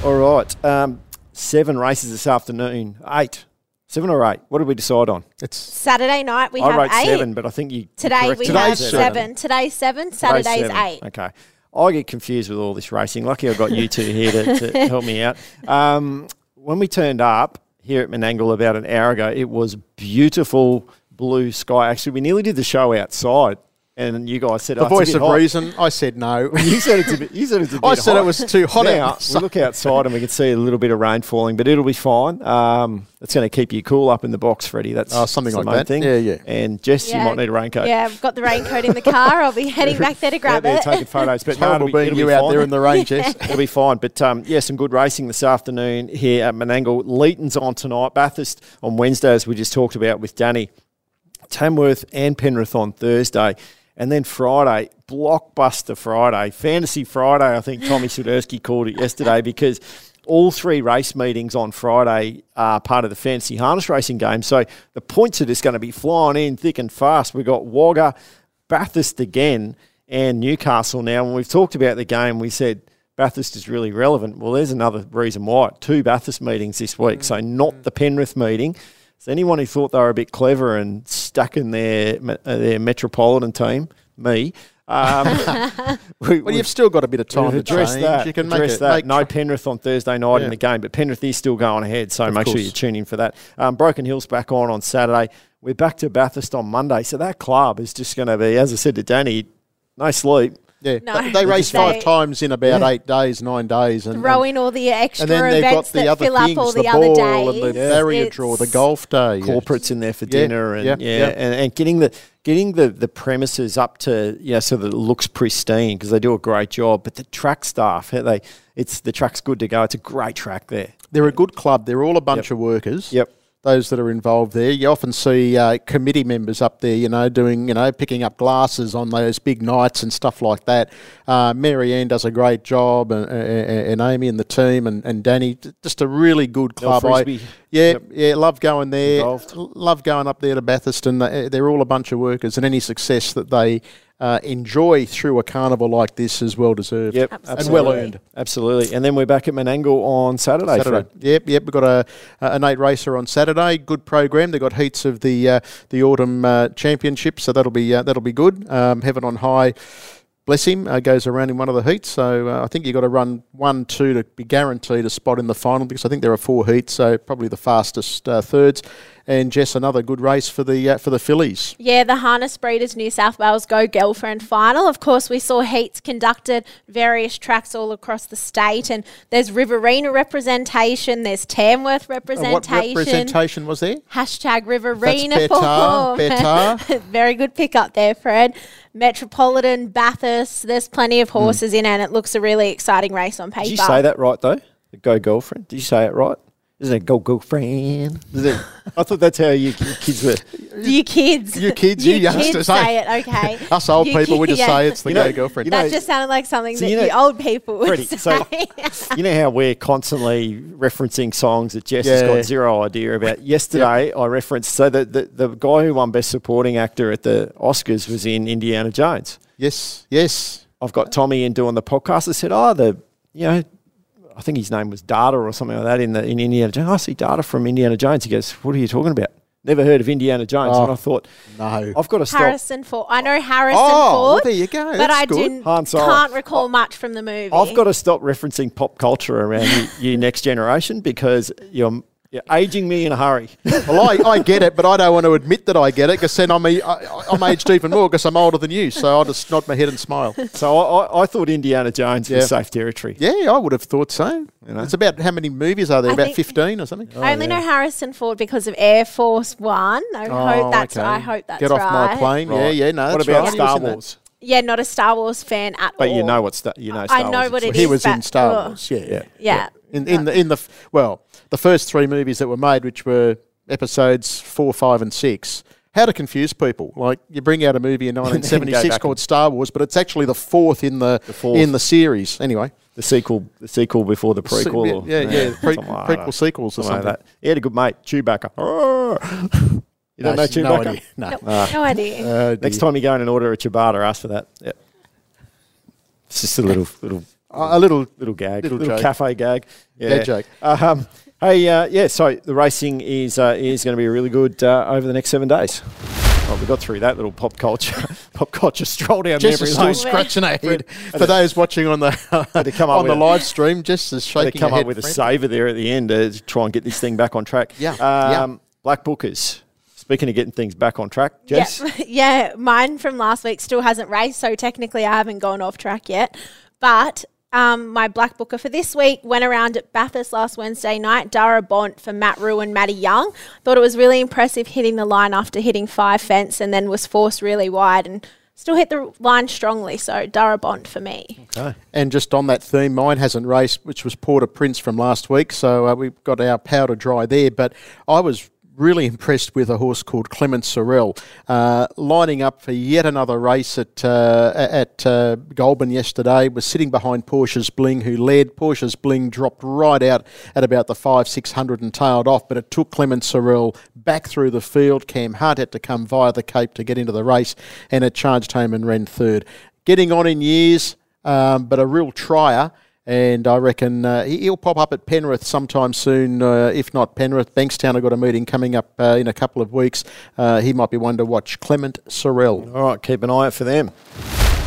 All right. Um, seven races this afternoon. Eight. Seven or eight? What did we decide on? It's Saturday night we I have wrote eight. seven, but I think you Today we it. have Today's seven. Today's seven. Today's Saturday's seven. eight. Okay. I get confused with all this racing. Lucky I've got you two here to, to help me out. Um, when we turned up here at Menangle about an hour ago, it was beautiful blue sky. Actually, we nearly did the show outside, and you guys said the "Oh, it's a voice bit of hot." reason. I said no. You said it's a bit. You said it's a bit I said hot. it was too hot Now, out. we look outside and we can see a little bit of rain falling, but it'll be fine. Um, it's going to keep you cool up in the box, Freddie. That's Oh, something that's the like main that. Thing. Yeah, yeah. And Jess, you might need a raincoat. Yeah, I've got the raincoat in the car. I'll be heading back there to grab out there it. taking photos. But no, it'll be, being it'll you be out fine. there in the rain, Jess. It'll be fine. But um, yeah, some good racing this afternoon here at Menangle. Leeton's on tonight. Bathurst on Wednesday, as we just talked about with Danny. Tamworth and Penrith on Thursday. And then Friday, blockbuster Friday, fantasy Friday. I think Tommy Sudersky called it yesterday because all three race meetings on Friday are part of the fantasy harness racing game. So the points are just going to be flying in thick and fast. We've got Wagga, Bathurst again, and Newcastle now. When we've talked about the game, we said Bathurst is really relevant. Well, there's another reason why. Two Bathurst meetings this week, so not the Penrith meeting. So anyone who thought they were a bit clever and stuck in their uh, their metropolitan team, me, um, we, Well, you've still got a bit of time to addressed change. that. You can make address it. that. make no Penrith on Thursday night Yeah. in the game, but Penrith is still going ahead, so make sure you tune in for that. Um, Broken Hill's back on on Saturday. We're back to Bathurst on Monday, so that club is just going to be, as I said to Danny, no sleep. Yeah, No. they, they race They- five times in about eight days, nine days, and, Throw in all the extra and then they've got events the that other fill things, up all the, the, other ball days. and the barrier draw, the golf day, corporates in there for Yeah, dinner and yeah, yeah, yeah. And, and getting the getting the, the premises up to yeah so that it looks pristine because they do a great job. But the track staff, they it's the track's good to go. It's a great track there. They're a good club. They're all a bunch Yep. of workers. Yep. Those that are involved there, you often see uh, committee members up there, you know, doing, you know, picking up glasses on those big nights and stuff like that. Uh, Mary Ann does a great job, and, and, and Amy and the team, and, and Danny, just a really good club. I. yeah, Yep. yeah, love going there. Involved. Love going up there to Bathurst, and they- they're all a bunch of workers, and any success that they uh, enjoy through a carnival like this is well deserved. Yep, and well earned. Absolutely. And then we're back at Menangle on Saturday. Saturday. Yep, yep. We've got a an eight racer on Saturday. Good program. They've got heats of the uh, the autumn uh, championship, so that'll be uh, that'll be good. Um, Heaven on high. Bless him, uh, goes around in one of the heats. So uh, I think you've got to run one, two to be guaranteed a spot in the final because I think there are four heats, so probably the fastest uh, thirds. And Jess, another good race for the uh, for the fillies. Yeah, the Harness Breeders New South Wales Go Girlfriend final. Of course, we saw heats conducted various tracks all across the state, and there's Riverina representation, there's Tamworth Uh, representation. what representation was there? Hashtag Riverina better, form. better. Very good pick up there, Fred. Metropolitan, Bathurst. There's plenty of horses in, and it looks a really exciting race on paper. Did you say that right though? The go girlfriend. Did you say it right? Isn't it a go girlfriend? Is it? I thought that's how you kids were. You kids. You kids, you kids youngsters, say eh? it, okay. Us old You people, we ki- just yeah. say it's the You know- go girlfriend. you know- That just sounded like something So that you you, know- old people would Freddie, say. so- You know how we're constantly referencing songs that Jess has Yeah. got zero idea about. Yesterday, I referenced so that the, the guy who won Best Supporting Actor at the Oscars was in Indiana Jones. yes, yes. I've got Tommy in doing the podcast. I said, "Oh, the you know, I think his name was Data or something like that in the in Indiana Jones. I see Data from Indiana Jones." He goes, "What are you talking about? Never heard of Indiana Jones?" Oh. And I thought, No. I've got to stop. Harrison Ford. I know Harrison Oh, well, Ford. there you go. But That's I good. do, Han Solo. can't recall much from the movie. I've got to stop referencing pop culture around you, you next generation because you're, you're aging me in a hurry. Well, I, I get it, but I don't want to admit that I get it because then I'm, a, I, I'm aged even more because I'm older than you. So I'll just nod my head and smile. so I, I, I thought Indiana Jones Yeah. was safe territory. Yeah, I would have thought so. know? It's about how many movies are there? I about 15 or something? Oh, I only know Harrison Ford because of Air Force One. I hope oh, that's. Oh, okay. I hope that's Get off right. my plane. Yeah, Right. yeah, no, what that's about right. He was Star in that. Wars? Yeah, not a Star Wars fan at But all. you know what's you know. Star I know Wars what is. it He was in Star oh. Wars. Yeah, yeah. Yeah. In, in the in the well, the first three movies that were made, which were episodes four, five, and six. How to confuse people? Like you bring out a movie in 1976 called Star Wars, but it's actually the fourth in the, fourth. in the series. Anyway, The sequel, the sequel before the Se- prequel. or- yeah, yeah, pre- prequel sequels or Something like that. He had a good mate, Chewbacca. you don't know No, Chewbacca? no idea. No. Nope, no idea. Uh, Next time you go in and order a ciabatta, ask for that. Yep. It's just a little little A little little gag, Little little, joke. cafe gag. Yeah, Dad joke. Um, hey, uh, yeah. So the racing is uh, is going to be really good uh, over the next seven days. Well, we got through that little pop culture pop culture stroll down Jess memory is still lane. scratching her head. For those watching on the to come up on the with- live stream, Jess is They shaking come her up head. with a saver there at the end uh, to try and get this thing back on track. Yeah, yeah. Um, Black Bookers. Speaking of getting things back on track, Jess. Yeah, yeah, mine from last week still hasn't raced, so technically I haven't gone off track yet. But um, my black booker for this week went around at Bathurst last Wednesday night. Dara Bont for Matt Rue and Matty Young. Thought it was really impressive hitting the line after hitting five fence and then was forced really wide and still hit the line strongly. So Dara Bont for me. Okay. And just on that theme, mine hasn't raced, which was Porter Prince from last week. So uh, we've got our powder dry there. But I was really impressed with a horse called Clement Sorrell, uh, lining up for yet another race at uh, at uh, Goulburn yesterday. Was sitting behind Portia's Bling, who led. Portia's Bling dropped right out at about the five six hundred and tailed off, but it took Clement Sorrell back through the field. Cam Hart had to come via the Cape to get into the race, and it charged home and ran third. Getting on in years, um, but a real trier. And I reckon uh, he- he'll pop up at Penrith sometime soon. Uh, if not Penrith, Bankstown have got a meeting coming up uh, in a couple of weeks. Uh, he might be one to watch. Clement Sorrell. All right, keep an eye out for them.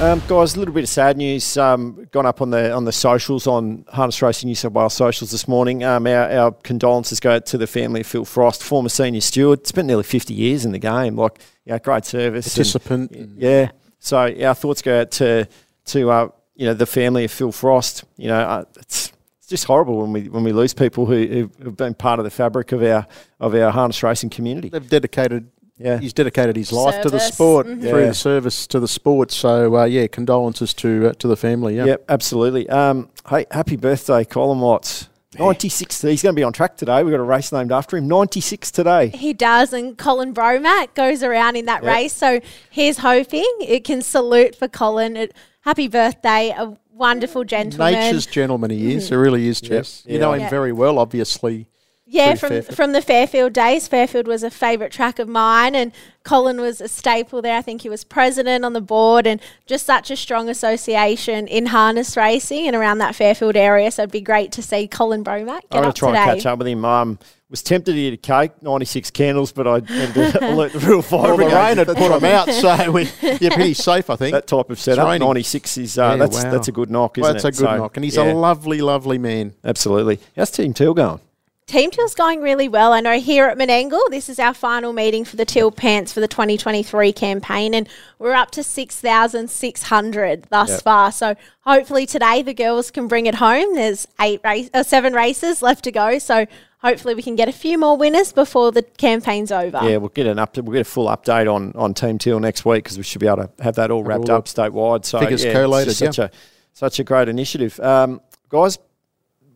Um, guys, a little bit of sad news um, gone up on the on the socials on Harness Racing New South Wales socials this morning. Um, our, our condolences go to the family of Phil Frost, former senior steward, spent nearly 50 years in the game. Like, yeah, great service. Participant. and- yeah. So our thoughts go out to to uh, you know the family of Phil Frost. You know, uh, it's it's just horrible when we when we lose people who who've been part of the fabric of our of our harness racing community. They've dedicated. Yeah. He's dedicated his life to the Service. sport Mhm. through Yeah. the service to the sport. So uh, yeah, condolences to uh, to the family. Yeah. Yep, absolutely. Um, hey, happy birthday, Colin Watts. 96. He's going to be on track today. We've got a race named after him. 96 today. He does, and Colin Bromack goes around in that Yep. race. So here's hoping it can salute for Colin. It, happy birthday, a wonderful gentleman. Nature's gentleman he is. He really is, Jess. You Yeah. know him Yeah. very well, obviously. Yeah, from Fairfield. from the Fairfield days. Fairfield was a favourite track of mine, and Colin was a staple there. I think he was president on the board, and just such a strong association in harness racing and around that Fairfield area. So it'd be great to see Colin Bromack I'm get going to try today. and catch up with him. Um, was tempted to eat a cake, 96 candles, but I had to alert the real fire Well, the brigade. rain had put them out, so we, you're pretty safe, I think. That type of setup, 96 is uh, Yeah, that's wow. that's a good knock, isn't Well, that's it? a good So, knock. And he's yeah, a lovely, lovely man. absolutely. How's Team Teal going? Team Teal's going really well. I know here at Menangle, this is our final meeting for the Teal Pants for the 2023 campaign, and we're up to 6,600 thus Yep. far. So hopefully today the girls can bring it home. There's eight race, uh, seven races left to go, so hopefully we can get a few more winners before the campaign's over. Yeah, we'll get an up. We'll get a full update on, on Team Teal next week because we should be able to have that all wrapped all up statewide. So figures yeah, collated, it's just such a such a great initiative, um, guys.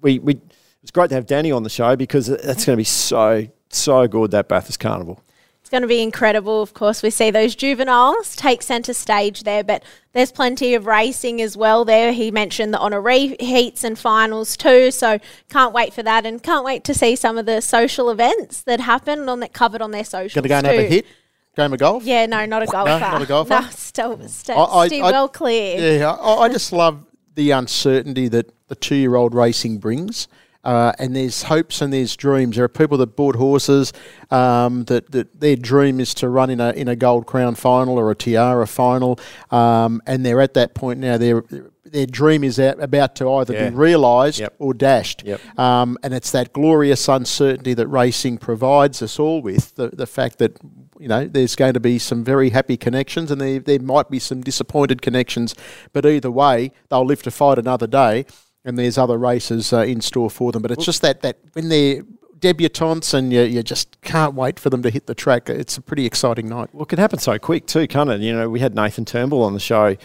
We we it's great to have Danny on the show because that's going to be so so good that Bathurst Carnival. It's going to be incredible. Of course, we see those juveniles take centre stage there, but there's plenty of racing as well there. He mentioned the honoree heats and finals too, so can't wait for that and can't wait to see some of the social events that happen on that covered on their socials. Going to go and have a hit? Game of golf? Yeah, no, not a golfer. not a golfer? No, still, still, I- I- still I- well cleared. Yeah, I, I just love the uncertainty that the two-year-old racing brings. Uh, and there's hopes and there's dreams. There are people that bought horses um, that, that their dream is to run in a in a Gold Crown final or a Tiara final, um, and they're at that point now. Their their dream is out, about to either Yeah. be realised Yep. or dashed. Yep. Um, and it's that glorious uncertainty that racing provides us all with. The, the fact that, you know, there's going to be some very happy connections and there, there might be some disappointed connections. But either way, they'll live to fight another day and there's other races uh, in store for them. But it's just that, that when they're debutantes and you, you just can't wait for them to hit the track, it's a pretty exciting night. Well, it can happen so quick too, can't it? You know, we had Nathan Turnbull on the show, you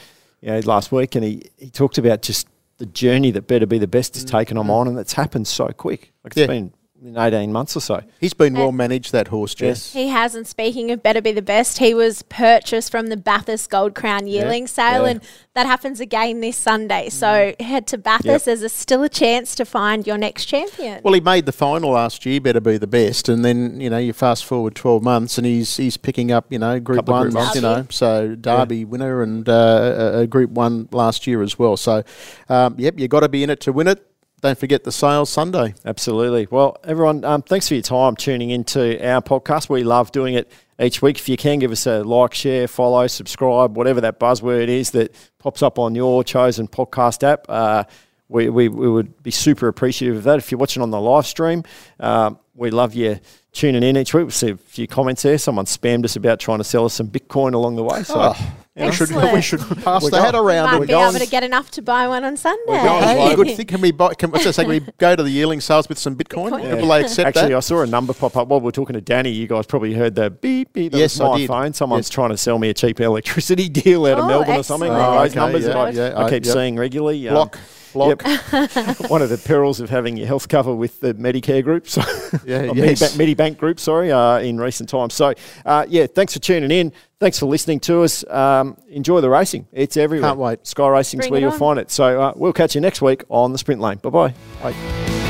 know, last week, and he, he talked about just the journey that Better Be the Best has taken them on, and it's happened so quick. Like it's Yeah. been in 18 months or so. He's been well managed, that horse, Jess. He has, and speaking of better be the best, he was purchased from the Bathurst Gold Crown yearling sale, yeah. and that happens again this Sunday. So head to Bathurst. There's a, still a chance to find your next champion. Well, he made the final last year, better be the best, and then you know you fast forward twelve months, and he's he's picking up you know Group One, Group you know, so Derby winner and uh, a, a Group One last year as well. So, um, yep, you got to be in it to win it. Don't forget the sales Sunday. Absolutely. Well, everyone, um, thanks for your time tuning into our podcast. We love doing it each week. If you can give us a like, share, follow, subscribe, whatever that buzzword is that pops up on your chosen podcast app. Uh, we, we, we would be super appreciative of that. If you're watching on the live stream, um, we love you tuning in each week. We see a few comments there. Someone spammed us about trying to sell us some Bitcoin along the way. So We should, Excellent. we should pass We're the hat going- around. Might and be go able to get enough to buy one on Sunday. going Hey, good thing. Can we buy? Can, what's say? Can we go to the yearling sales with some Bitcoin? Bitcoin. Will they accept Actually, that? I saw a number pop up while we are talking to Danny. You guys probably heard the beep beep. That Yes, was I my did. phone. Someone's Yes. trying to sell me a cheap electricity deal out of Oh, Melbourne or something. excellent. Those Oh, numbers okay, that I, yeah, yeah, I I- keep yep. seeing regularly. Um, Block, block. Yep. One of the perils of having your health cover with the Medicare group, so Yeah, yes. Medibank, Medibank group, sorry, uh, in recent times. So, uh, yeah, thanks for tuning in. Thanks for listening to us. Um, enjoy the racing. It's everywhere. Can't wait. Sky Racing's Bring where you'll on. find it. So, uh, we'll catch you next week on the Sprint Lane. Bye bye. Bye.